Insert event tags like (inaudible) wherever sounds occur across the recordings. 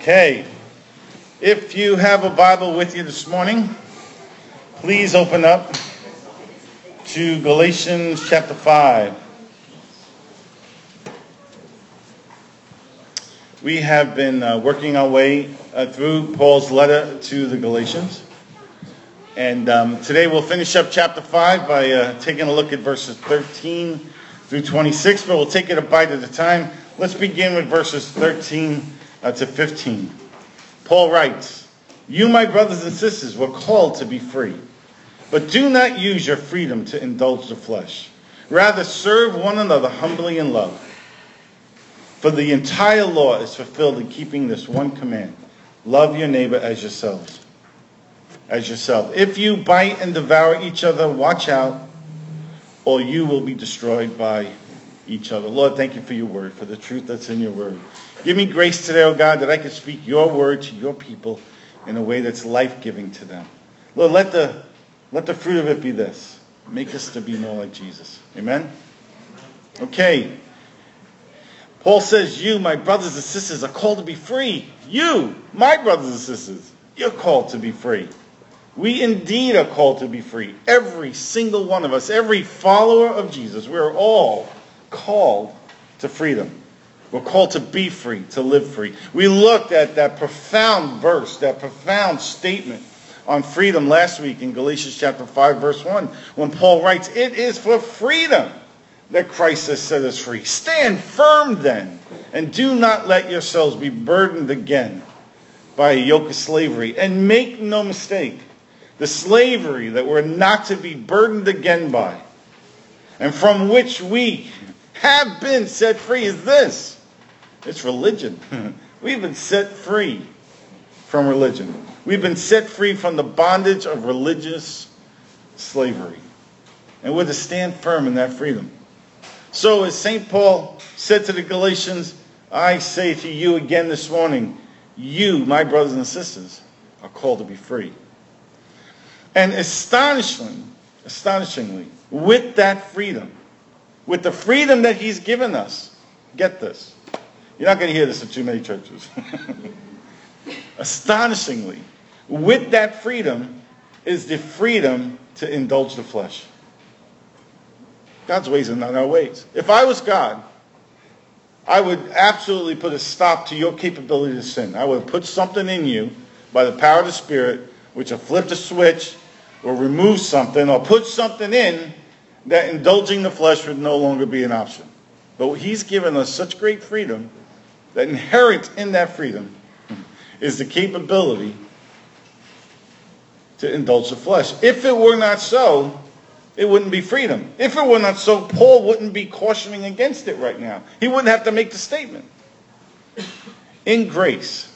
Okay. If you have a Bible with you this morning, please open up to Galatians chapter 5. We have been uh, working our way uh, through Paul's letter to the Galatians. And um, today we'll finish up chapter 5 by uh, taking a look at verses 13 through 26, but we'll take it a bite at a time. Let's begin with verses 13 uh, Uh, to 15. Paul writes, You, my brothers and sisters, were called to be free. But do not use your freedom to indulge the flesh. Rather, serve one another humbly in love. For the entire law is fulfilled in keeping this one command love your neighbor as yourselves. As yourself. If you bite and devour each other, watch out, or you will be destroyed by each other. Lord, thank you for your word, for the truth that's in your word. Give me grace today, oh God, that I can speak your word to your people in a way that's life giving to them. Lord, let the, let the fruit of it be this make us to be more like Jesus. Amen? Okay. Paul says, You, my brothers and sisters, are called to be free. You, my brothers and sisters, you're called to be free. We indeed are called to be free. Every single one of us, every follower of Jesus, we're all called to freedom. We're called to be free, to live free. We looked at that profound verse, that profound statement on freedom last week in Galatians chapter 5, verse 1, when Paul writes, It is for freedom that Christ has set us free. Stand firm then, and do not let yourselves be burdened again by a yoke of slavery. And make no mistake, the slavery that we're not to be burdened again by, and from which we have been set free, is this it's religion. (laughs) We've been set free from religion. We've been set free from the bondage of religious slavery. And we're to stand firm in that freedom. So, as St. Paul said to the Galatians, I say to you again this morning, you, my brothers and sisters, are called to be free. And astonishingly, astonishingly, with that freedom, with the freedom that he's given us, get this, you're not going to hear this in too many churches. (laughs) Astonishingly, with that freedom is the freedom to indulge the flesh. God's ways are not our ways. If I was God, I would absolutely put a stop to your capability to sin. I would put something in you by the power of the Spirit, which will flip the switch or remove something or put something in that indulging the flesh would no longer be an option. But He's given us such great freedom that inherent in that freedom is the capability to indulge the flesh. If it were not so, it wouldn't be freedom. If it were not so, Paul wouldn't be cautioning against it right now. He wouldn't have to make the statement. In grace,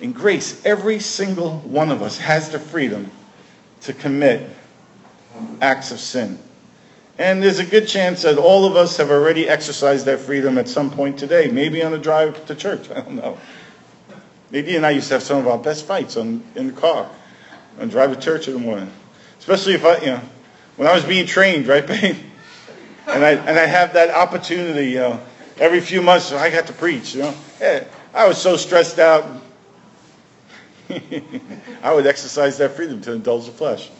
in grace, every single one of us has the freedom to commit acts of sin. And there's a good chance that all of us have already exercised that freedom at some point today, maybe on the drive to church. (laughs) I don't know. Maybe and I used to have some of our best fights on, in the car on drive to church in the morning. Especially if I, you know, when I was being trained, right? (laughs) And I, and I have that opportunity, you know, every few months I got to preach, you know. Yeah, I was so stressed out. (laughs) I would exercise that freedom to indulge the flesh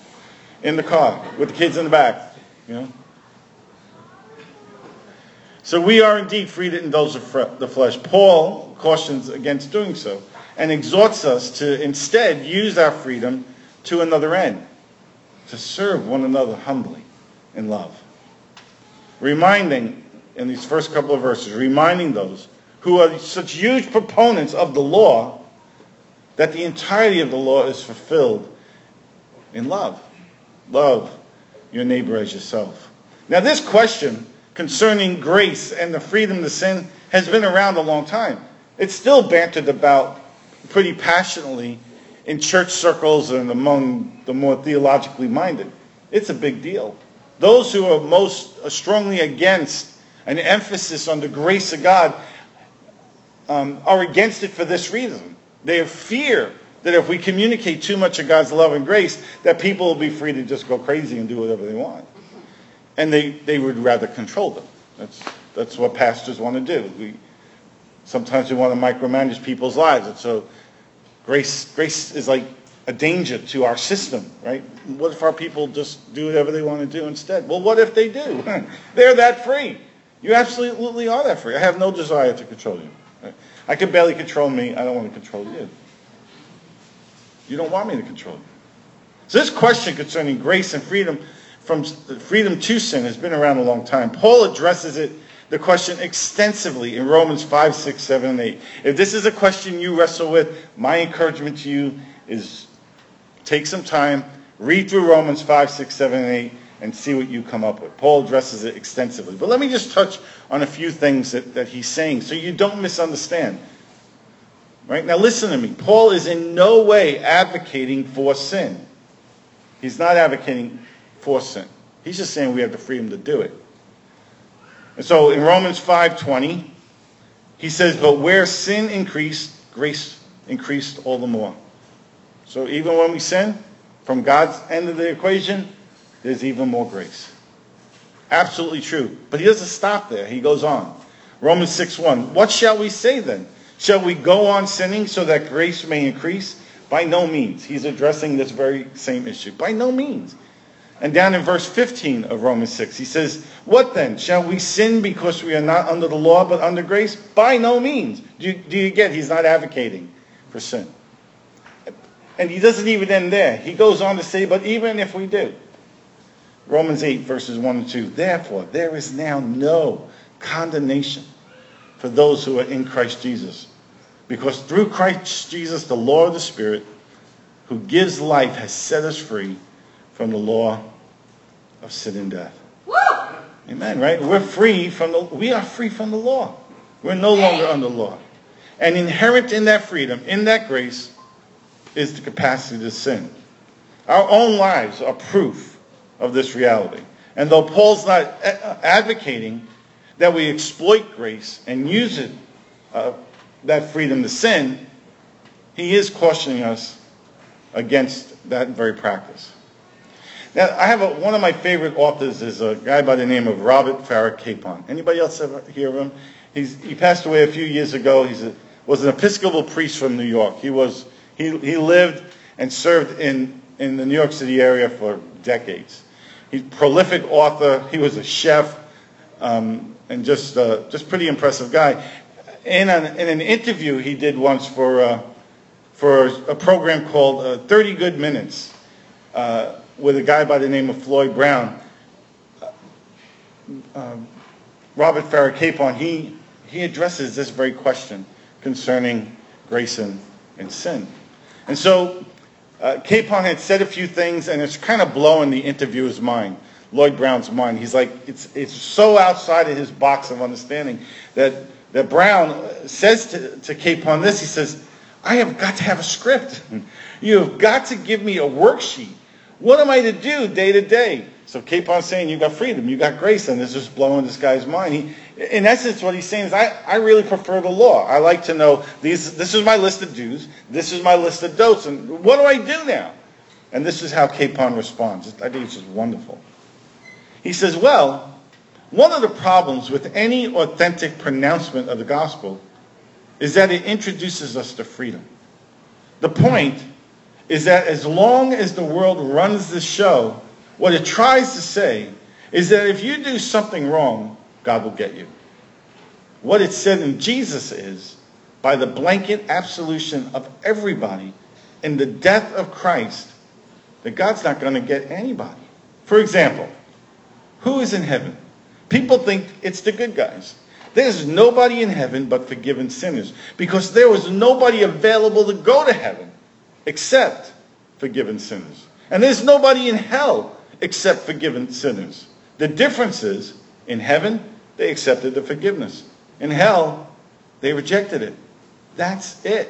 in the car with the kids in the back, you know. So we are indeed free to indulge the flesh. Paul cautions against doing so and exhorts us to instead use our freedom to another end, to serve one another humbly in love. Reminding, in these first couple of verses, reminding those who are such huge proponents of the law that the entirety of the law is fulfilled in love. Love your neighbor as yourself. Now, this question concerning grace and the freedom to sin has been around a long time. It's still bantered about pretty passionately in church circles and among the more theologically minded. It's a big deal. Those who are most strongly against an emphasis on the grace of God um, are against it for this reason. They fear that if we communicate too much of God's love and grace, that people will be free to just go crazy and do whatever they want and they, they would rather control them. That's, that's what pastors want to do. We Sometimes we want to micromanage people's lives. And so grace, grace is like a danger to our system, right? What if our people just do whatever they want to do instead? Well, what if they do? (laughs) They're that free. You absolutely are that free. I have no desire to control you. Right? I can barely control me. I don't want to control you. You don't want me to control you. So this question concerning grace and freedom from freedom to sin has been around a long time. Paul addresses it, the question extensively in Romans 5, 6, 7, and 8. If this is a question you wrestle with, my encouragement to you is take some time, read through Romans 5, 6, 7, and 8, and see what you come up with. Paul addresses it extensively. But let me just touch on a few things that, that he's saying so you don't misunderstand. Right? Now listen to me. Paul is in no way advocating for sin. He's not advocating for sin. He's just saying we have the freedom to do it. And so in Romans 5:20, he says, "But where sin increased, grace increased all the more." So even when we sin, from God's end of the equation, there's even more grace. Absolutely true. But he doesn't stop there. He goes on. Romans 6:1. What shall we say then? Shall we go on sinning so that grace may increase? By no means. He's addressing this very same issue. By no means. And down in verse 15 of Romans 6, he says, What then? Shall we sin because we are not under the law but under grace? By no means. Do you, do you get? He's not advocating for sin. And he doesn't even end there. He goes on to say, But even if we do, Romans 8, verses 1 and 2, Therefore, there is now no condemnation for those who are in Christ Jesus. Because through Christ Jesus, the law of the Spirit, who gives life, has set us free from the law of sin and death. Woo! Amen, right? We're free from the, we are free from the law. We're no longer under law. And inherent in that freedom, in that grace, is the capacity to sin. Our own lives are proof of this reality. And though Paul's not advocating that we exploit grace and use it, uh, that freedom to sin, he is cautioning us against that very practice. Now, I have a, one of my favorite authors is a guy by the name of Robert Farrar Capon. Anybody else ever hear of him? He's, he passed away a few years ago. He was an Episcopal priest from New York. He was he, he lived and served in, in the New York City area for decades. He's a prolific author. He was a chef um, and just uh, just pretty impressive guy. In an, in an interview he did once for uh, for a program called uh, 30 Good Minutes. Uh, with a guy by the name of Floyd Brown. Uh, Robert Farrar Capon, he, he addresses this very question concerning grace and, and sin. And so uh, Capon had said a few things, and it's kind of blowing the interviewer's mind, Lloyd Brown's mind. He's like, it's, it's so outside of his box of understanding that, that Brown says to, to Capon this. He says, I have got to have a script. (laughs) You have got to give me a worksheet what am I to do day to day? So Capon saying you got freedom, you got grace, and this is blowing this guy's mind. He, in essence, what he's saying is, I, I really prefer the law. I like to know these. This is my list of do's. This is my list of don'ts. And what do I do now? And this is how Capon responds. I think it's just wonderful. He says, well, one of the problems with any authentic pronouncement of the gospel is that it introduces us to freedom. The point is that as long as the world runs the show, what it tries to say is that if you do something wrong, God will get you. What it said in Jesus is, by the blanket absolution of everybody in the death of Christ, that God's not going to get anybody. For example, who is in heaven? People think it's the good guys. There's nobody in heaven but forgiven sinners because there was nobody available to go to heaven except forgiven sinners. And there's nobody in hell except forgiven sinners. The difference is, in heaven, they accepted the forgiveness. In hell, they rejected it. That's it.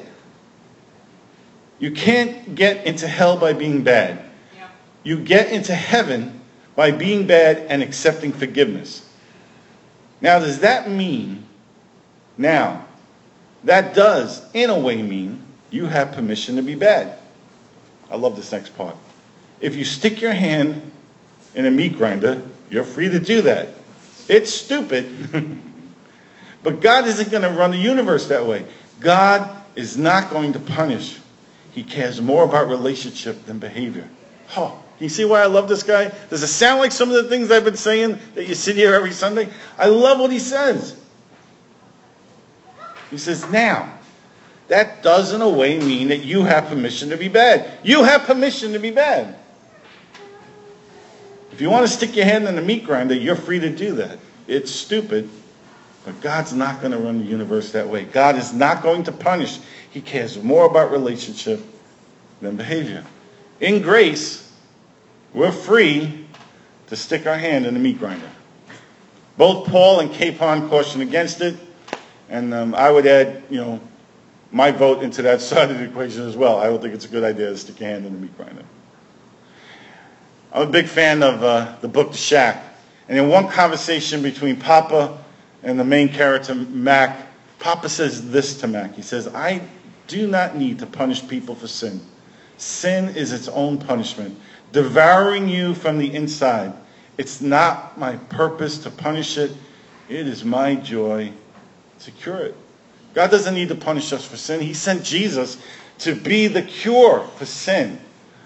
You can't get into hell by being bad. You get into heaven by being bad and accepting forgiveness. Now, does that mean, now, that does, in a way, mean you have permission to be bad. I love this next part. If you stick your hand in a meat grinder, you're free to do that. It's stupid, (laughs) But God isn't going to run the universe that way. God is not going to punish. He cares more about relationship than behavior. Oh, you see why I love this guy? Does it sound like some of the things I've been saying that you sit here every Sunday? I love what he says. He says, now, that does in a way mean that you have permission to be bad. You have permission to be bad. If you want to stick your hand in the meat grinder, you're free to do that. It's stupid, but God's not going to run the universe that way. God is not going to punish. He cares more about relationship than behavior. In grace, we're free to stick our hand in the meat grinder. Both Paul and Capon caution against it, and um, I would add, you know, my vote into that (laughs) side of the equation as well. I don't think it's a good idea to stick your hand in the meat grinder. I'm a big fan of uh, the book The Shack. And in one conversation between Papa and the main character, Mac, Papa says this to Mac. He says, I do not need to punish people for sin. Sin is its own punishment, devouring you from the inside. It's not my purpose to punish it. It is my joy to cure it. God doesn't need to punish us for sin. He sent Jesus to be the cure for sin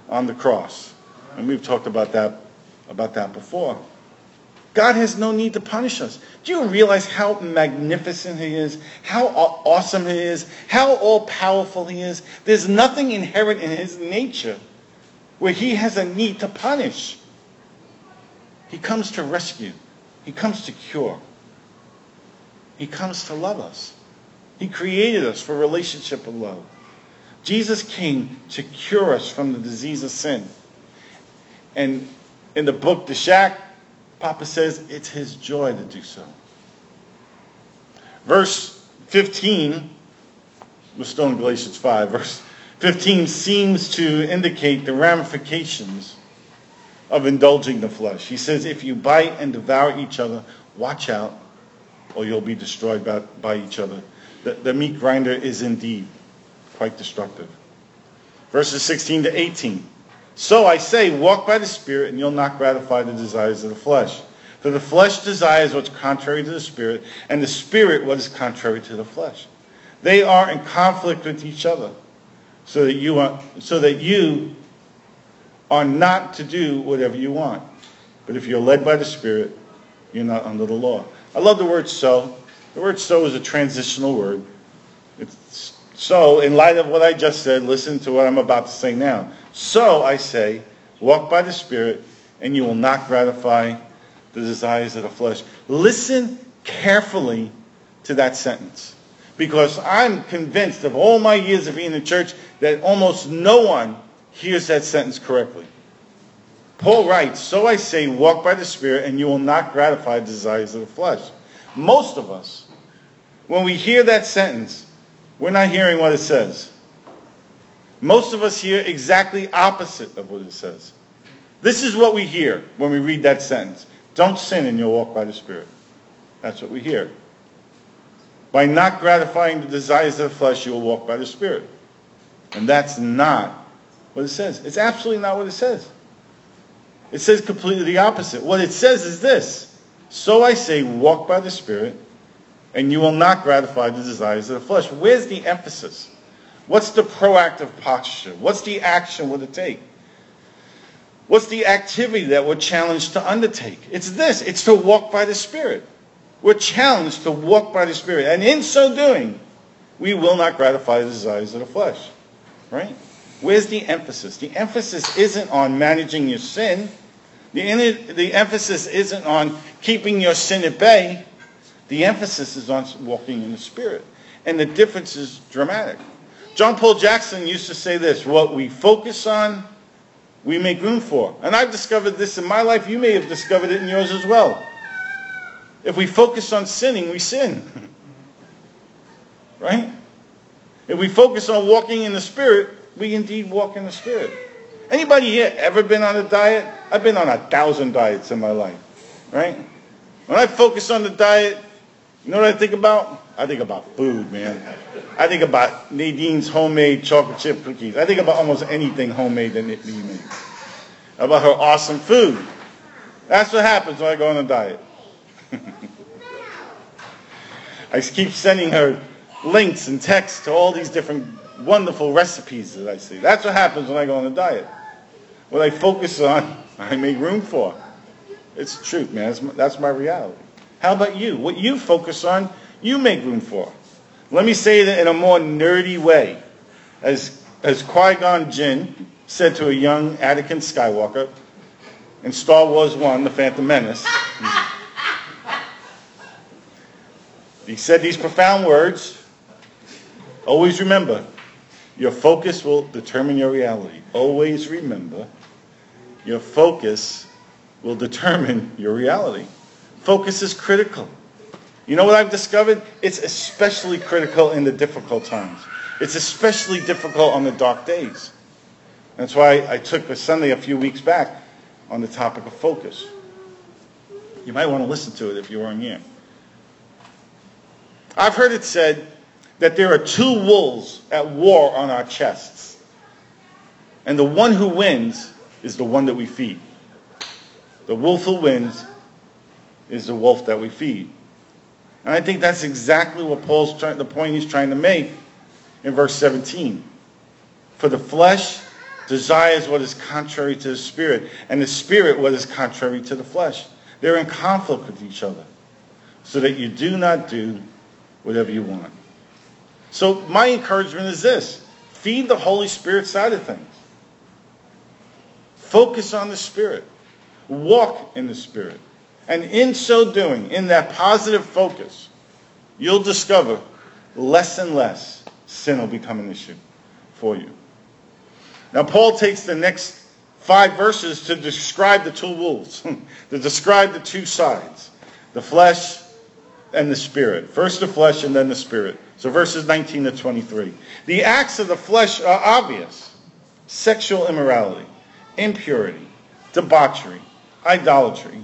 on the cross. And we've talked about that, about that before. God has no need to punish us. Do you realize how magnificent He is? How awesome He is? How all powerful He is? There's nothing inherent in His nature where He has a need to punish. He comes to rescue, He comes to cure, He comes to love us. He created us for relationship and love. Jesus came to cure us from the disease of sin. And in the book, The Shack, Papa says it's his joy to do so. Verse 15, we're still in Galatians 5, verse 15 seems to indicate the ramifications of indulging the flesh. He says, if you bite and devour each other, watch out, or you'll be destroyed by, by each other. The, the meat grinder is indeed quite destructive. Verses 16 to 18. So I say, walk by the Spirit, and you'll not gratify the desires of the flesh. For the flesh desires what's contrary to the Spirit, and the Spirit what is contrary to the flesh. They are in conflict with each other, so that you are, so that you are not to do whatever you want. But if you're led by the Spirit, you're not under the law. I love the word so. The word so is a transitional word. It's, so, in light of what I just said, listen to what I'm about to say now. So, I say, walk by the Spirit, and you will not gratify the desires of the flesh. Listen carefully to that sentence. Because I'm convinced of all my years of being in the church that almost no one hears that sentence correctly. Paul writes, So I say, walk by the Spirit, and you will not gratify the desires of the flesh. Most of us, when we hear that sentence, we're not hearing what it says. Most of us hear exactly opposite of what it says. This is what we hear when we read that sentence. Don't sin and you'll walk by the Spirit. That's what we hear. By not gratifying the desires of the flesh, you will walk by the Spirit. And that's not what it says. It's absolutely not what it says. It says completely the opposite. What it says is this So I say, walk by the Spirit, and you will not gratify the desires of the flesh. Where's the emphasis? What's the proactive posture? What's the action we're to take? What's the activity that we're challenged to undertake? It's this it's to walk by the Spirit. We're challenged to walk by the Spirit. And in so doing, we will not gratify the desires of the flesh. Right? Where's the emphasis? The emphasis isn't on managing your sin. The, the emphasis isn't on keeping your sin at bay. The emphasis is on walking in the Spirit. And the difference is dramatic. John Paul Jackson used to say this what we focus on, we make room for. And I've discovered this in my life. You may have discovered it in yours as well. If we focus on sinning, we sin. (laughs) right? If we focus on walking in the Spirit, we indeed walk in the Spirit. Anybody here ever been on a diet? I've been on a thousand diets in my life. Right? When I focus on the diet, you know what I think about? I think about food, man. I think about Nadine's homemade chocolate chip cookies. I think about almost anything homemade that Nadine makes. About her awesome food. That's what happens when I go on a diet. (laughs) I keep sending her links and texts to all these different wonderful recipes that I see. That's what happens when I go on a diet. What I focus on, (laughs) I make room for. It's the truth, man. That's my, that's my reality. How about you? What you focus on, you make room for. Let me say that in a more nerdy way. As, as Qui-Gon Jinn said to a young Anakin Skywalker in Star Wars 1, The Phantom Menace, (laughs) he said these profound words, always remember, your focus will determine your reality. Always remember, your focus will determine your reality. Focus is critical. You know what I've discovered? It's especially critical in the difficult times. It's especially difficult on the dark days. That's why I took a Sunday a few weeks back on the topic of focus. You might want to listen to it if you weren't here. I've heard it said that there are two wolves at war on our chests. And the one who wins is the one that we feed. The wolf who wins is the wolf that we feed. And I think that's exactly what Paul's trying, the point he's trying to make in verse 17. For the flesh desires what is contrary to the spirit, and the spirit what is contrary to the flesh. They're in conflict with each other, so that you do not do whatever you want. So my encouragement is this. Feed the Holy Spirit side of things. Focus on the Spirit. Walk in the Spirit. And in so doing, in that positive focus, you'll discover less and less sin will become an issue for you. Now, Paul takes the next five verses to describe the two wolves, (laughs) to describe the two sides the flesh and the spirit. First the flesh and then the spirit. So verses 19 to 23. The acts of the flesh are obvious sexual immorality, impurity, debauchery, idolatry,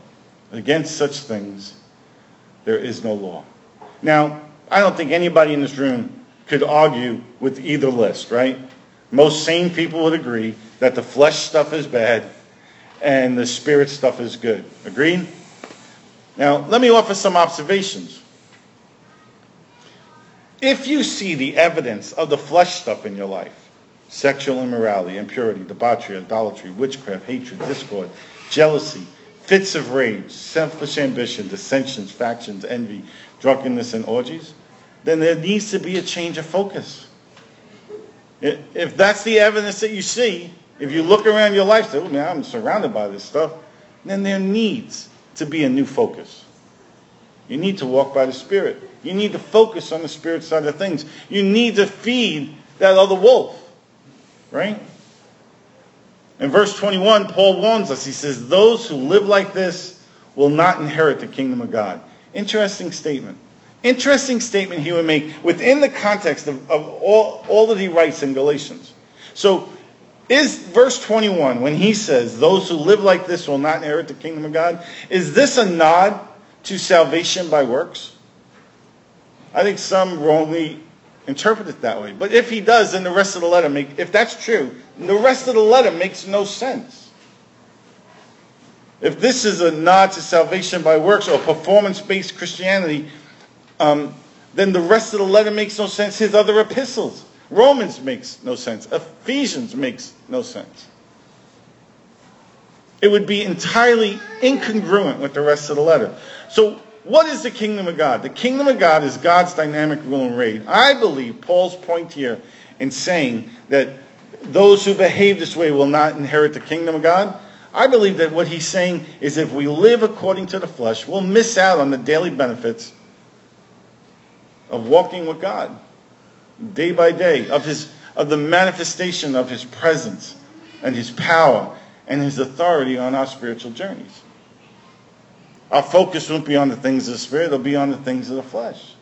Against such things, there is no law. Now, I don't think anybody in this room could argue with either list, right? Most sane people would agree that the flesh stuff is bad and the spirit stuff is good. Agreed? Now, let me offer some observations. If you see the evidence of the flesh stuff in your life, sexual immorality, impurity, debauchery, idolatry, witchcraft, hatred, discord, jealousy, fits of rage, selfish ambition, dissensions, factions, envy, drunkenness, and orgies, then there needs to be a change of focus. If that's the evidence that you see, if you look around your life, say, oh, man, I'm surrounded by this stuff, then there needs to be a new focus. You need to walk by the Spirit. You need to focus on the Spirit side of things. You need to feed that other wolf, right? In verse 21, Paul warns us. He says, Those who live like this will not inherit the kingdom of God. Interesting statement. Interesting statement he would make within the context of, of all, all that he writes in Galatians. So, is verse 21, when he says, Those who live like this will not inherit the kingdom of God, is this a nod to salvation by works? I think some wrongly interpret it that way. But if he does, then the rest of the letter make if that's true, the rest of the letter makes no sense. If this is a nod to salvation by works or performance-based Christianity, um, then the rest of the letter makes no sense. His other epistles, Romans makes no sense. Ephesians makes no sense. It would be entirely incongruent with the rest of the letter. So what is the kingdom of God? The kingdom of God is God's dynamic rule and reign. I believe Paul's point here in saying that those who behave this way will not inherit the kingdom of God. I believe that what he's saying is if we live according to the flesh, we'll miss out on the daily benefits of walking with God day by day, of his of the manifestation of his presence and his power and his authority on our spiritual journeys. Our focus won't be on the things of the Spirit, it'll be on the things of the flesh.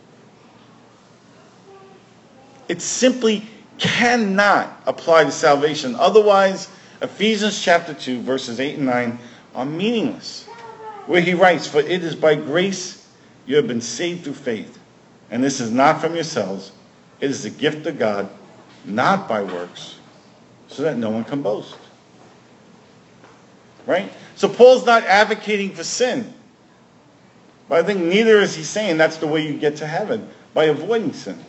It's simply cannot apply to salvation. Otherwise, Ephesians chapter 2, verses 8 and 9 are meaningless. Where he writes, For it is by grace you have been saved through faith. And this is not from yourselves, it is the gift of God, not by works, so that no one can boast. Right? So Paul's not advocating for sin. But I think neither is he saying that's the way you get to heaven, by avoiding sin.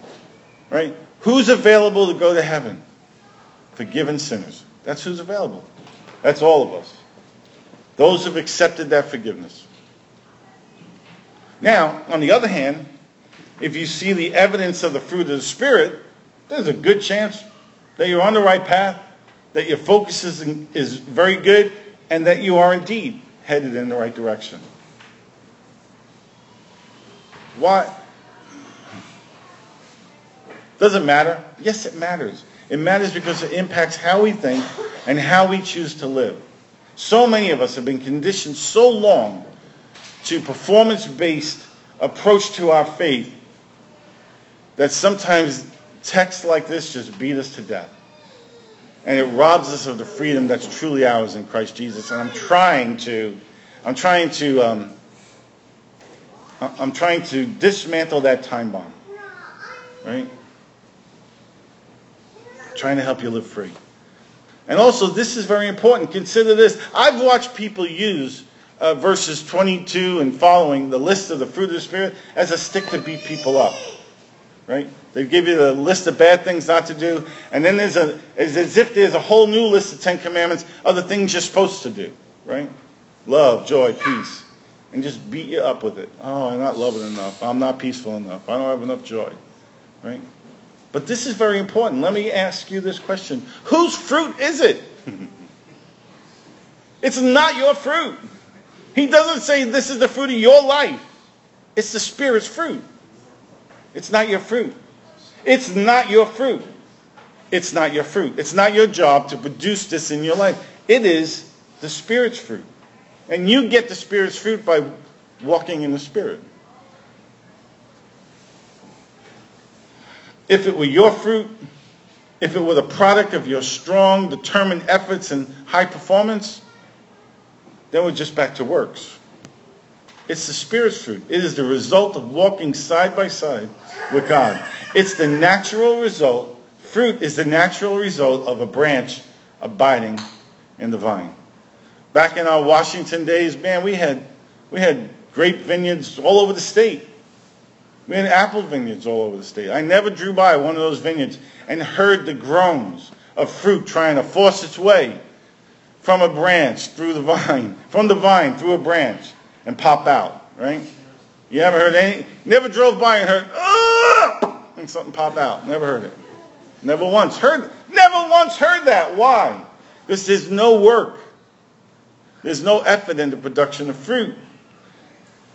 Right? Who's available to go to heaven? Forgiven sinners. That's who's available. That's all of us. Those who've accepted that forgiveness. Now, on the other hand, if you see the evidence of the fruit of the Spirit, there's a good chance that you're on the right path, that your focus is, is very good, and that you are indeed headed in the right direction. Why? Does it matter? Yes, it matters. It matters because it impacts how we think and how we choose to live. So many of us have been conditioned so long to performance-based approach to our faith that sometimes texts like this just beat us to death. And it robs us of the freedom that's truly ours in Christ Jesus. And I'm trying to, I'm trying to, um, I'm trying to dismantle that time bomb. Right? Trying to help you live free. And also, this is very important. Consider this. I've watched people use uh, verses 22 and following, the list of the fruit of the Spirit, as a stick to beat people up. Right? They give you the list of bad things not to do, and then there's a, it's as if there's a whole new list of Ten Commandments of the things you're supposed to do. Right? Love, joy, peace. And just beat you up with it. Oh, I'm not loving enough. I'm not peaceful enough. I don't have enough joy. Right? But this is very important. Let me ask you this question. Whose fruit is it? (laughs) it's not your fruit. He doesn't say this is the fruit of your life. It's the Spirit's fruit. It's not your fruit. It's not your fruit. It's not your fruit. It's not your job to produce this in your life. It is the Spirit's fruit. And you get the Spirit's fruit by walking in the Spirit. If it were your fruit, if it were the product of your strong, determined efforts and high performance, then we're just back to works. It's the Spirit's fruit. It is the result of walking side by side with God. It's the natural result. Fruit is the natural result of a branch abiding in the vine. Back in our Washington days, man, we had we had grape vineyards all over the state. We had apple vineyards all over the state. I never drew by one of those vineyards and heard the groans of fruit trying to force its way from a branch through the vine, from the vine through a branch and pop out, right? You ever heard any? Never drove by and heard, ah! and something pop out. Never heard it. Never once heard, never once heard that. Why? This is no work. There's no effort in the production of fruit.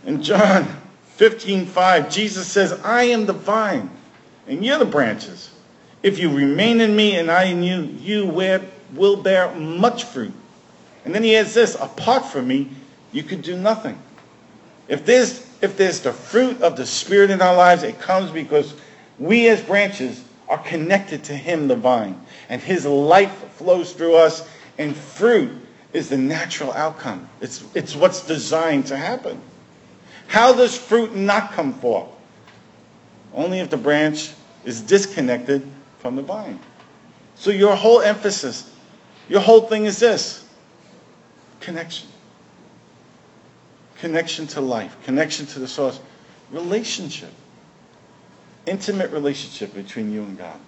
And John 15:5, Jesus says, I am the vine, and you're the branches. If you remain in me and I in you, you will bear much fruit. And then he adds this, apart from me, you could do nothing. If there's, if there's the fruit of the Spirit in our lives, it comes because we as branches are connected to him, the vine. And his life flows through us, and fruit is the natural outcome. It's, it's what's designed to happen. How does fruit not come forth? Only if the branch is disconnected from the vine. So your whole emphasis, your whole thing is this connection. Connection to life, connection to the source, relationship. Intimate relationship between you and God.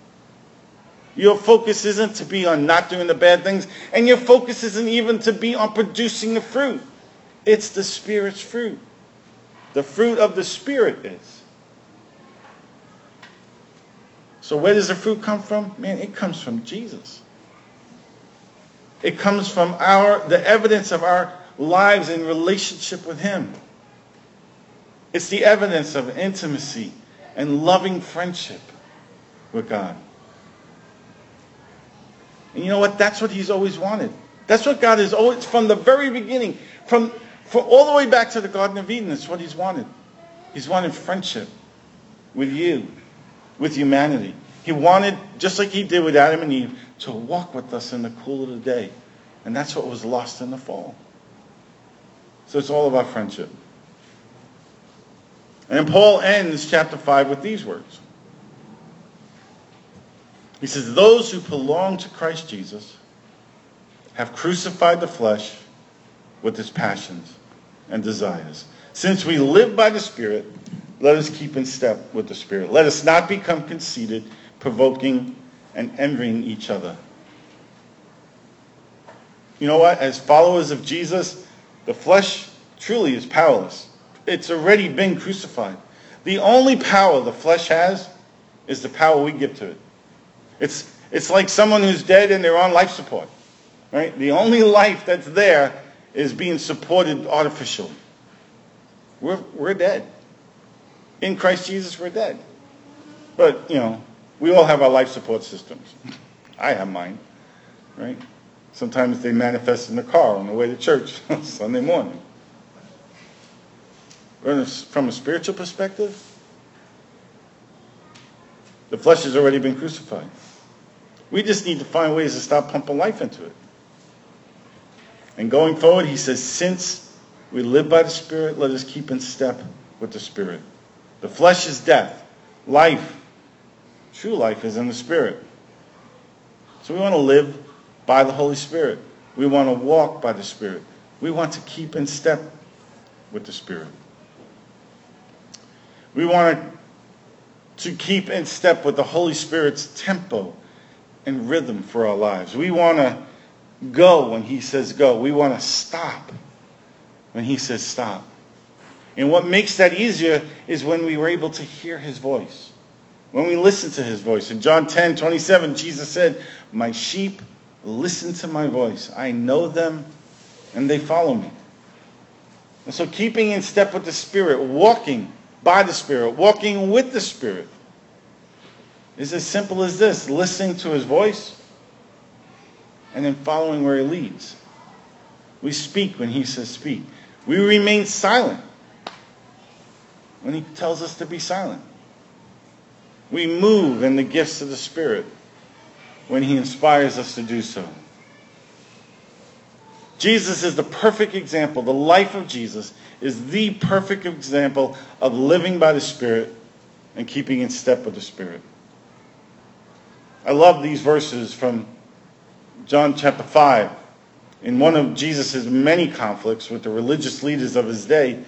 Your focus isn't to be on not doing the bad things, and your focus isn't even to be on producing the fruit. It's the Spirit's fruit the fruit of the Spirit is. So where does the fruit come from? Man, it comes from Jesus. It comes from our the evidence of our lives in relationship with Him. It's the evidence of intimacy and loving friendship with God. And you know what? That's what He's always wanted. That's what God is always, from the very beginning, from for all the way back to the Garden of Eden, that's what he's wanted. He's wanted friendship with you, with humanity. He wanted, just like he did with Adam and Eve, to walk with us in the cool of the day. And that's what was lost in the fall. So it's all about friendship. And Paul ends chapter 5 with these words. He says, Those who belong to Christ Jesus have crucified the flesh with its passions and desires. Since we live by the Spirit, let us keep in step with the Spirit. Let us not become conceited, provoking, and envying each other. You know what? As followers of Jesus, the flesh truly is powerless. It's already been crucified. The only power the flesh has is the power we give to it. It's, it's like someone who's dead and they're on life support. Right? The only life that's there is being supported artificially. We're, we're dead. In Christ Jesus, we're dead. But, you know, we all have our life support systems. (laughs) I have mine, right? Sometimes they manifest in the car on the way to church (laughs) on Sunday morning. From a spiritual perspective, the flesh has already been crucified. We just need to find ways to stop pumping life into it. And going forward, he says, since we live by the Spirit, let us keep in step with the Spirit. The flesh is death. Life, true life, is in the Spirit. So we want to live by the Holy Spirit. We want to walk by the Spirit. We want to keep in step with the Spirit. We want to keep in step with the Holy Spirit's tempo and rhythm for our lives. We want to go when He says go. We want to stop when He says stop. And what makes that easier is when we were able to hear His voice. When we listen to His voice. In John 10 27, Jesus said, My sheep listen to my voice. I know them and they follow me. And so, keeping in step with the Spirit, walking by the Spirit, walking with the Spirit, is as simple as this listening to His voice and then following where He leads. We speak when He says speak, we remain silent when He tells us to be silent. We move in the gifts of the Spirit when He inspires us to do so. Jesus is the perfect example. The life of Jesus is the perfect example of living by the Spirit and keeping in step with the Spirit. I love these verses from John chapter 5. In one of Jesus' many conflicts with the religious leaders of his day,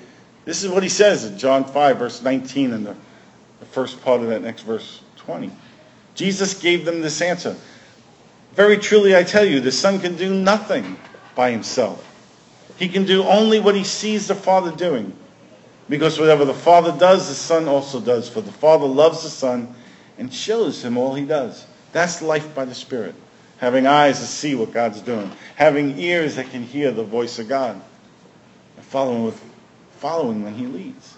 this is what he says in John 5, verse 19, and the, the first part of that next verse 20. Jesus gave them this answer Very truly, I tell you, the Son can do nothing by himself. He can do only what he sees the Father doing. Because whatever the Father does, the Son also does. For the Father loves the Son and shows him all he does. That's life by the Spirit. Having eyes to see what God's doing. Having ears that can hear the voice of God. And following, with, following when he leads.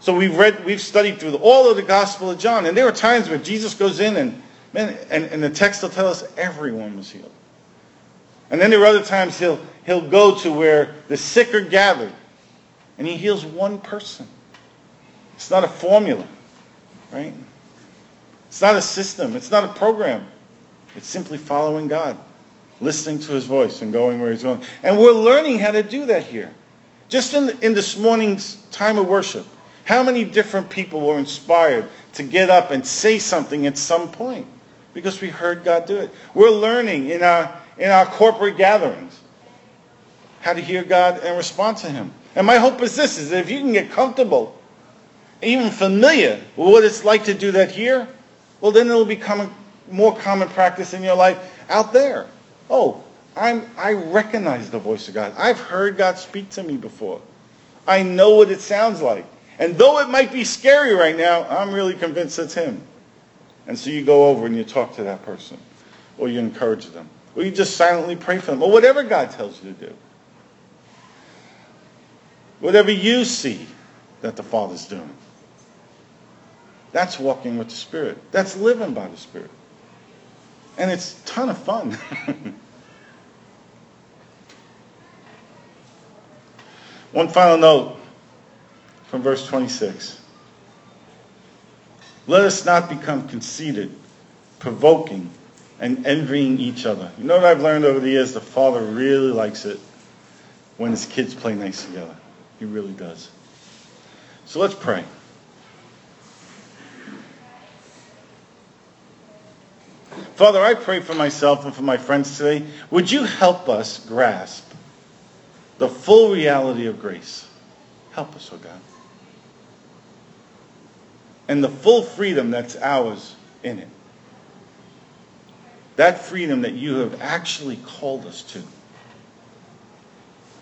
So we've read, we've studied through all of the Gospel of John. And there are times where Jesus goes in and, man, and, and the text will tell us everyone was healed. And then there are other times he'll, he'll go to where the sick are gathered and he heals one person. It's not a formula, right? It's not a system. It's not a program. It's simply following God, listening to his voice and going where he's going. And we're learning how to do that here. Just in, in this morning's time of worship, how many different people were inspired to get up and say something at some point? Because we heard God do it. We're learning in our in our corporate gatherings. How to hear God and respond to Him. And my hope is this, is that if you can get comfortable, even familiar with what it's like to do that here, well then it'll become more common practice in your life out there. Oh, I'm, I recognize the voice of God. I've heard God speak to me before. I know what it sounds like. And though it might be scary right now, I'm really convinced it's Him. And so you go over and you talk to that person, or you encourage them. Or you just silently pray for them. Or whatever God tells you to do. Whatever you see that the Father's doing. That's walking with the Spirit. That's living by the Spirit. And it's a ton of fun. (laughs) One final note from verse 26. Let us not become conceited, provoking, and envying each other. You know what I've learned over the years? The father really likes it when his kids play nice together. He really does. So let's pray. Father, I pray for myself and for my friends today. Would you help us grasp the full reality of grace? Help us, oh God. And the full freedom that's ours in it. That freedom that you have actually called us to.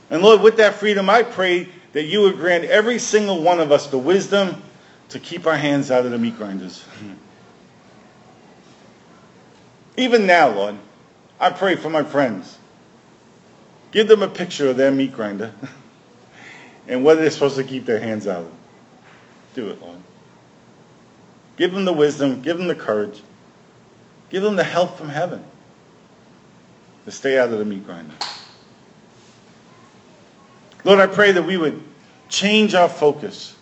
And Lord, with that freedom, I pray that you would grant every single one of us the wisdom to keep our hands out of the meat grinders. (laughs) Even now, Lord, I pray for my friends. Give them a picture of their meat grinder (laughs) and what they're supposed to keep their hands out of. Do it, Lord. Give them the wisdom, give them the courage, give them the help from heaven to stay out of the meat grinder. Lord, I pray that we would change our focus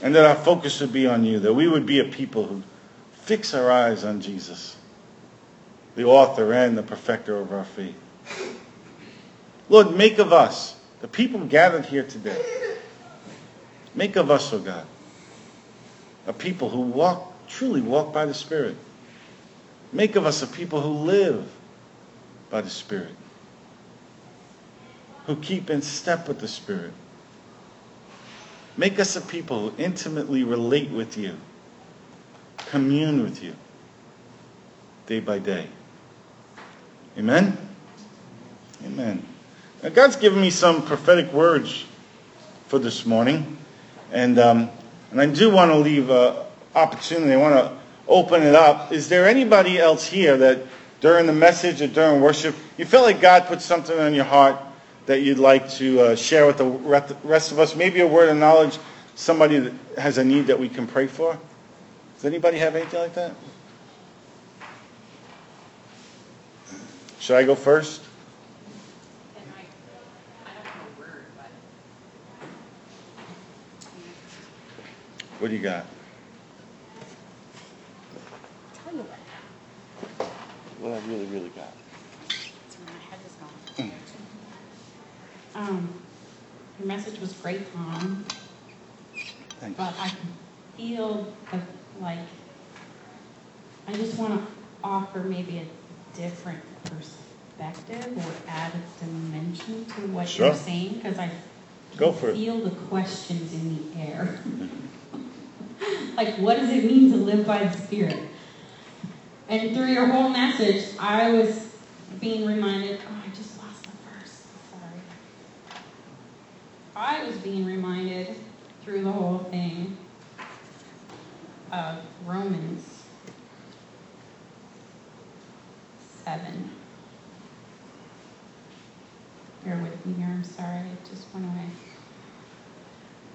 and that our focus would be on you, that we would be a people who fix our eyes on Jesus, the author and the perfecter of our faith. Lord, make of us, the people gathered here today, make of us, O oh God, a people who walk, truly walk by the Spirit. Make of us a people who live by the Spirit, who keep in step with the Spirit. Make us a people who intimately relate with you commune with you day by day. Amen? Amen. Now, God's given me some prophetic words for this morning. And, um, and I do want to leave opportunity. I want to open it up. Is there anybody else here that during the message or during worship, you feel like God put something on your heart that you'd like to uh, share with the rest of us? Maybe a word of knowledge, somebody that has a need that we can pray for? Does anybody have anything like that? Should I go first? What do you got? What I really, really got. Um, your message was great, Tom. Thanks. But I feel the like, I just want to offer maybe a different perspective or add a dimension to what sure. you're saying because I Go for feel it. the questions in the air. (laughs) like, what does it mean to live by the Spirit? And through your whole message, I was being reminded. Oh, I just lost the verse. Sorry. I was being reminded through the whole thing of Romans 7. Bear with me here, I'm sorry, it just went away.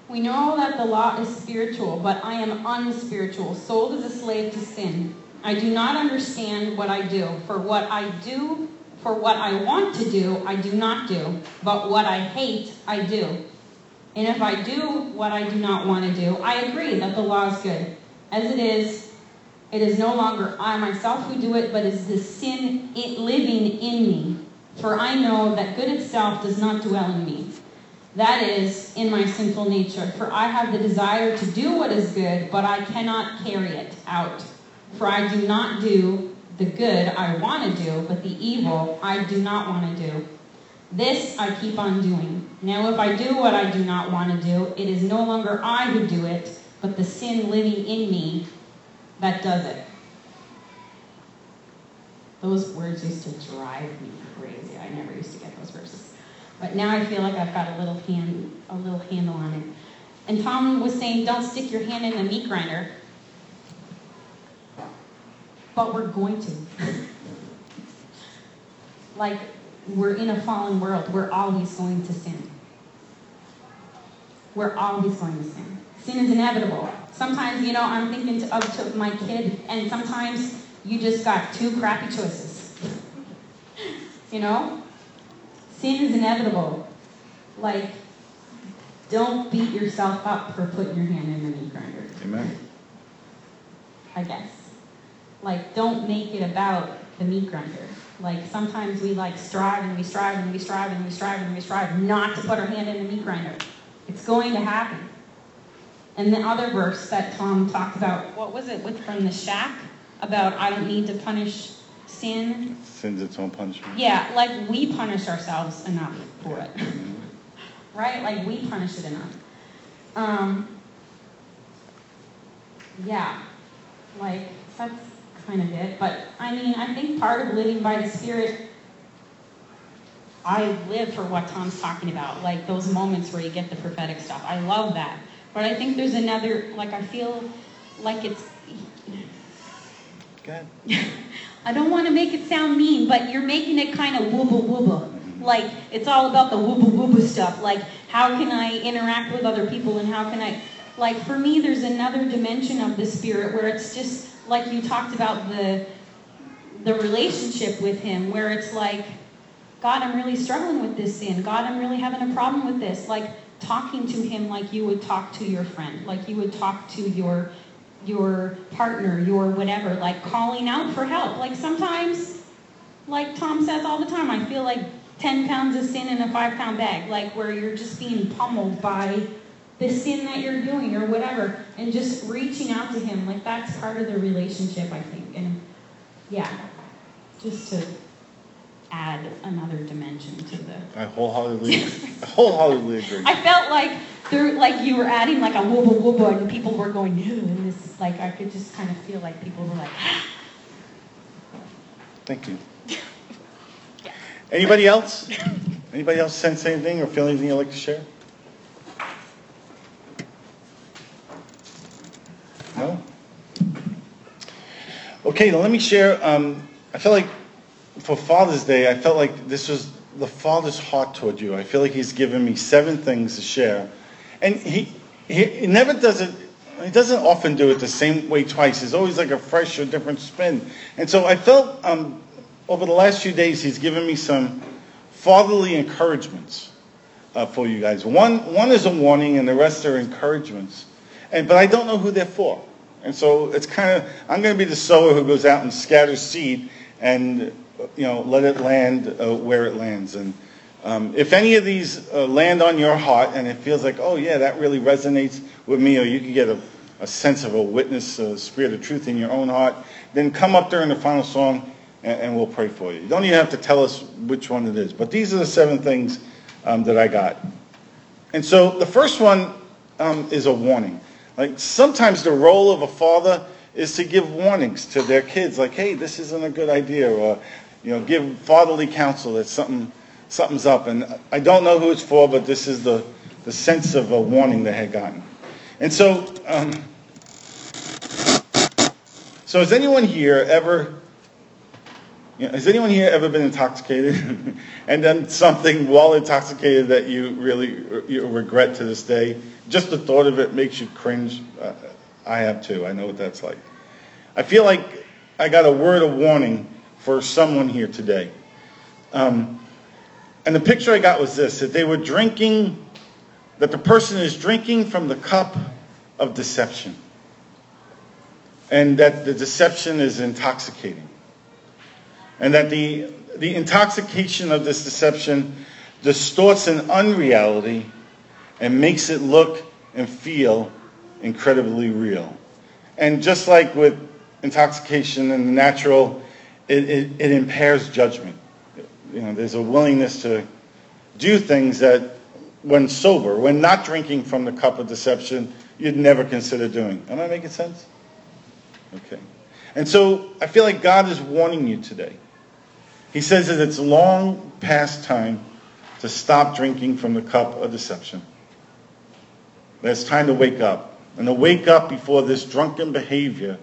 We know that the law is spiritual, but I am unspiritual, sold as a slave to sin. I do not understand what I do. For what I do, for what I want to do, I do not do. But what I hate, I do. And if I do what I do not want to do, I agree that the law is good. As it is, it is no longer I myself who do it, but is the sin living in me. For I know that good itself does not dwell in me. That is, in my sinful nature. For I have the desire to do what is good, but I cannot carry it out. For I do not do the good I want to do, but the evil I do not want to do. This I keep on doing. Now, if I do what I do not want to do, it is no longer I who do it but the sin living in me that does it. Those words used to drive me crazy. I never used to get those verses. But now I feel like I've got a little hand, a little handle on it. And Tom was saying, don't stick your hand in the meat grinder. But we're going to. (laughs) like, we're in a fallen world. We're always going to sin. We're always going to sin. Sin is inevitable. Sometimes, you know, I'm thinking to, of to my kid, and sometimes you just got two crappy choices. (laughs) you know? Sin is inevitable. Like, don't beat yourself up for putting your hand in the meat grinder. Amen. I guess. Like, don't make it about the meat grinder. Like, sometimes we like strive and we strive and we strive and we strive and we strive not to put our hand in the meat grinder. It's going to happen. And the other verse that Tom talked about, what was it with from the shack? About I don't need to punish sin. Sin's its own punishment. Yeah, like we punish ourselves enough for it. right? Like we punish it enough. Um, yeah, like that's kind of it. But I mean, I think part of living by the Spirit, I live for what Tom's talking about, like those moments where you get the prophetic stuff. I love that. But I think there's another, like, I feel like it's. Go ahead. (laughs) I don't want to make it sound mean, but you're making it kind of wooba wooba. Like, it's all about the wooba wooba stuff. Like, how can I interact with other people and how can I. Like, for me, there's another dimension of the spirit where it's just like you talked about the the relationship with him where it's like god i'm really struggling with this sin god i'm really having a problem with this like talking to him like you would talk to your friend like you would talk to your your partner your whatever like calling out for help. Like sometimes like tom says all the time i feel like 10 pounds of sin in a five pound bag like where you're just being pummeled by the sin that you're doing or whatever and just reaching out to him. Like that's part of the relationship i think. And yeah just to add another dimension to the I wholeheartedly, I wholeheartedly agree. i felt like there like you were adding like a wooba wooba and people were going ew and this is like i could just kind of feel like people were like (gasps) Thank you. Anybody else? Anybody else sense anything or feel anything you'd like to share? No? Okay, let me share. Um, I feel like for Father's Day, I felt like this was the Father's heart toward you. I feel like He's given me seven things to share. And He, he, never does it, He doesn't often do it the same way twice. It's always like a fresh or different spin. And so I felt um, over the last few days, He's given me some fatherly encouragements uh, for you guys. One, one is a warning, and the rest are encouragements. And, but I don't know who they're for. And so it's kind of, I'm going to be the sower who goes out and scatters seed and, you know, let it land uh, where it lands. And um, if any of these uh, land on your heart and it feels like, oh, yeah, that really resonates with me, or you can get a, a sense of a witness, a spirit of truth in your own heart, then come up during the final song and, and we'll pray for you. You don't even have to tell us which one it is. But these are the seven things um, that I got. And so the first one um, is a warning. Like sometimes the role of a father is to give warnings to their kids, like, "Hey, this isn't a good idea," or you know, give fatherly counsel that something something's up. And I don't know who it's for, but this is the the sense of a warning they had gotten. And so, um, so has anyone here ever? You know, has anyone here ever been intoxicated (laughs) and done something while intoxicated that you really you regret to this day? Just the thought of it makes you cringe. Uh, I have too. I know what that's like. I feel like I got a word of warning for someone here today. Um, and the picture I got was this that they were drinking, that the person is drinking from the cup of deception. And that the deception is intoxicating. And that the, the intoxication of this deception distorts an unreality and makes it look and feel incredibly real. And just like with intoxication and the natural, it, it, it impairs judgment. You know, there's a willingness to do things that when sober, when not drinking from the cup of deception, you'd never consider doing. Am I making sense? Okay. And so I feel like God is warning you today. He says that it's long past time to stop drinking from the cup of deception. That it's time to wake up. And to wake up before this drunken behavior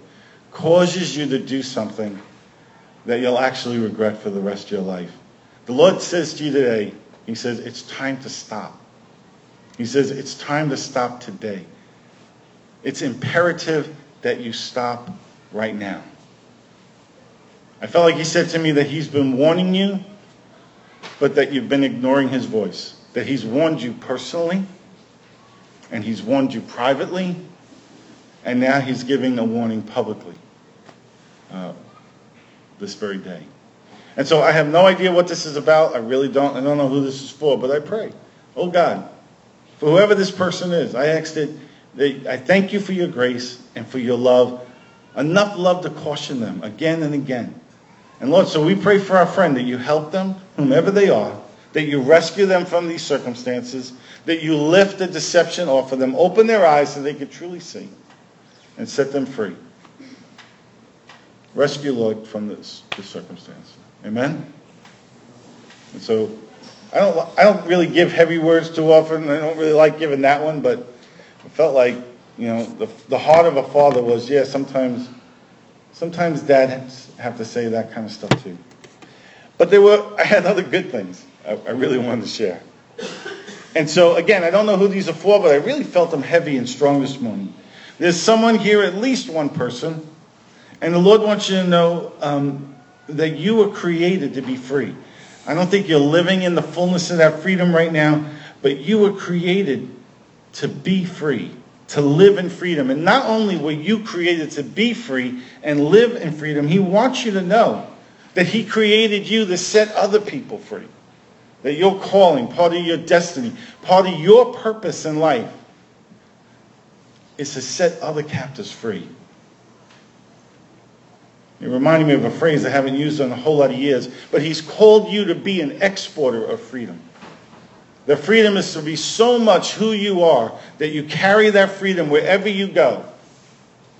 causes you to do something that you'll actually regret for the rest of your life. The Lord says to you today, He says, it's time to stop. He says, it's time to stop today. It's imperative that you stop right now. I felt like He said to me that He's been warning you, but that you've been ignoring His voice. That He's warned you personally, and He's warned you privately, And now he's giving a warning publicly uh, this very day. And so I have no idea what this is about. I really don't. I don't know who this is for, but I pray, oh God, for whoever this person is, I ask that, that I thank you for your grace and for your love, enough love to caution them again and again. And Lord, so we pray for our friend that you help them, whomever they are, that you rescue them from these circumstances, that you lift the deception off of them, open their eyes so they can truly see and set them free. Rescue, Lord, from this, this circumstance. Amen? And so, I don't, I don't really give heavy words too often. I don't really like giving that one, but I felt like, you know, the, the heart of a father was, yeah, sometimes, sometimes dads have to say that kind of stuff too. But there were, I had other good things I, I really wanted to share. And so, again, I don't know who these are for, but I really felt them heavy and strong this morning. There's someone here, at least one person, and the Lord wants you to know um, that you were created to be free. I don't think you're living in the fullness of that freedom right now, but you were created to be free, to live in freedom. And not only were you created to be free and live in freedom, He wants you to know that He created you to set other people free. That your calling, part of your destiny, part of your purpose in life is to set other captives free. It reminded me of a phrase I haven't used in a whole lot of years, but he's called you to be an exporter of freedom. The freedom is to be so much who you are that you carry that freedom wherever you go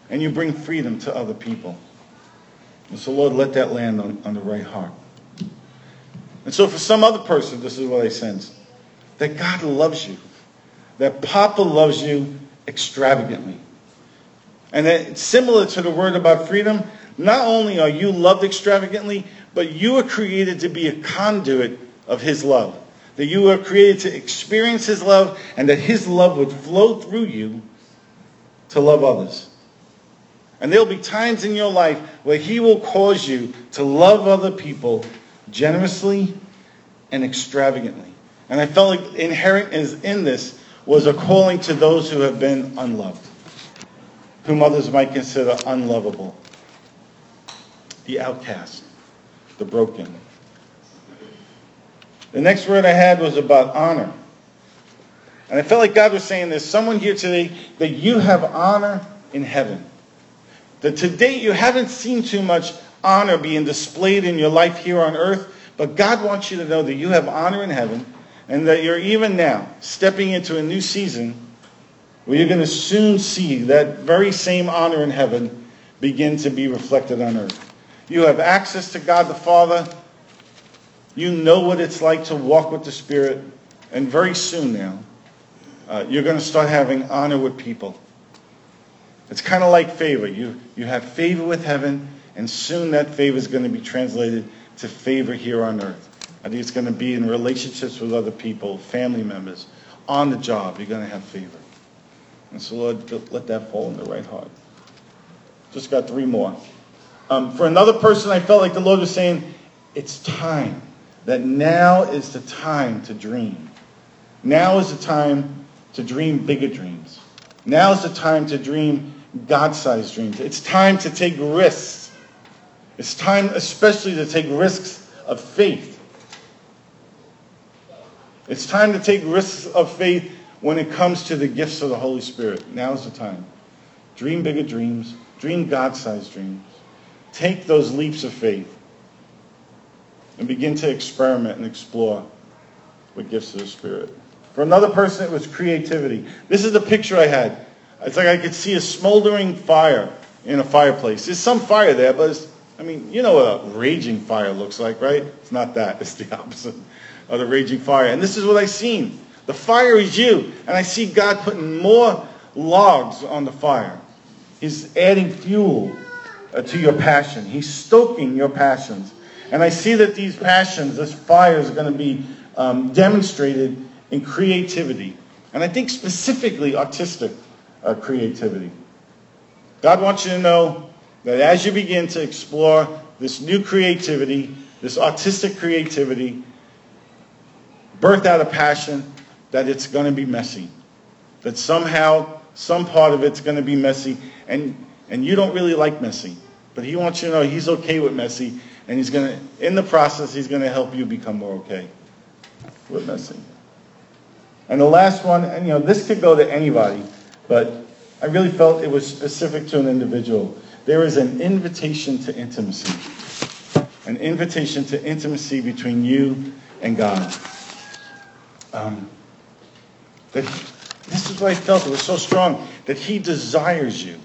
and you bring freedom to other people. And so, Lord, let that land on, on the right heart. And so, for some other person, this is what I sense that God loves you, that Papa loves you extravagantly. And that similar to the word about freedom, not only are you loved extravagantly, but you are created to be a conduit of His love. That you are created to experience His love and that His love would flow through you to love others. And there'll be times in your life where He will cause you to love other people generously and extravagantly. And I felt like inherent in this was a calling to those who have been unloved, whom others might consider unlovable the outcast, the broken. The next word I had was about honor. And I felt like God was saying there's someone here today that you have honor in heaven. That today you haven't seen too much honor being displayed in your life here on earth, but God wants you to know that you have honor in heaven and that you're even now stepping into a new season where you're going to soon see that very same honor in heaven begin to be reflected on earth. You have access to God the Father. You know what it's like to walk with the Spirit. And very soon now, uh, you're going to start having honor with people. It's kind of like favor. You, you have favor with heaven, and soon that favor is going to be translated to favor here on earth. I think it's going to be in relationships with other people, family members, on the job. You're going to have favor. And so, Lord, let that fall in the right heart. Just got three more. Um, for another person, I felt like the Lord was saying, it's time. That now is the time to dream. Now is the time to dream bigger dreams. Now is the time to dream God-sized dreams. It's time to take risks. It's time especially to take risks of faith. It's time to take risks of faith when it comes to the gifts of the Holy Spirit. Now is the time. Dream bigger dreams. Dream God-sized dreams. Take those leaps of faith and begin to experiment and explore with gifts of the Spirit. For another person, it was creativity. This is the picture I had. It's like I could see a smoldering fire in a fireplace. There's some fire there, but I mean, you know what a raging fire looks like, right? It's not that. It's the (laughs) opposite of the raging fire. And this is what I seen. The fire is you. And I see God putting more logs on the fire. He's adding fuel uh, to your passion. He's stoking your passions. And I see that these passions, this fire is going to be um, demonstrated in creativity. And I think specifically artistic uh, creativity. God wants you to know that as you begin to explore this new creativity, this artistic creativity, birthed out of passion, that it's going to be messy. That somehow Some part of it's going to be messy, and, and you don't really like messy. But he wants you to know he's okay with messy, and he's to, in the process, he's going to help you become more okay with messy. And the last one, and you know, this could go to anybody, but I really felt it was specific to an individual. There is an invitation to intimacy. An invitation to intimacy between you and God. Um, that this is what I felt. It was so strong that He desires you.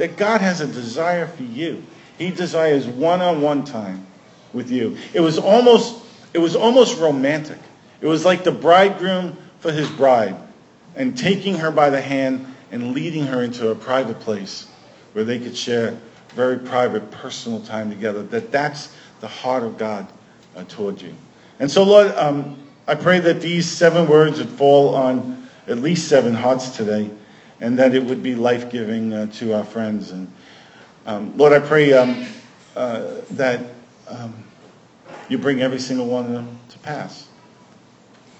That God has a desire for you. He desires one-on-one time with you. It was almost, it was almost romantic. It was like the bridegroom for his bride and taking her by the hand and leading her into a private place where they could share very private, personal time together. That that's the heart of God uh, toward you. And so, Lord, um, I pray that these seven words would fall on at least seven hearts today, and that it would be life-giving uh, to our friends. And um, Lord, I pray um, uh, that um, you bring every single one of them to pass.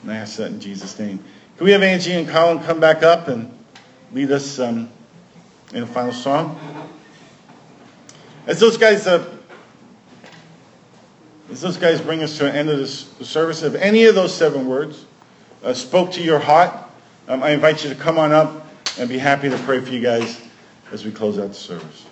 And I ask that in Jesus' name. Can we have Angie and Colin come back up and lead us um, in a final song? As those guys, uh, as those guys bring us to an end of this service, if any of those seven words uh, spoke to your heart, um, I invite you to come on up and be happy to pray for you guys as we close out the service.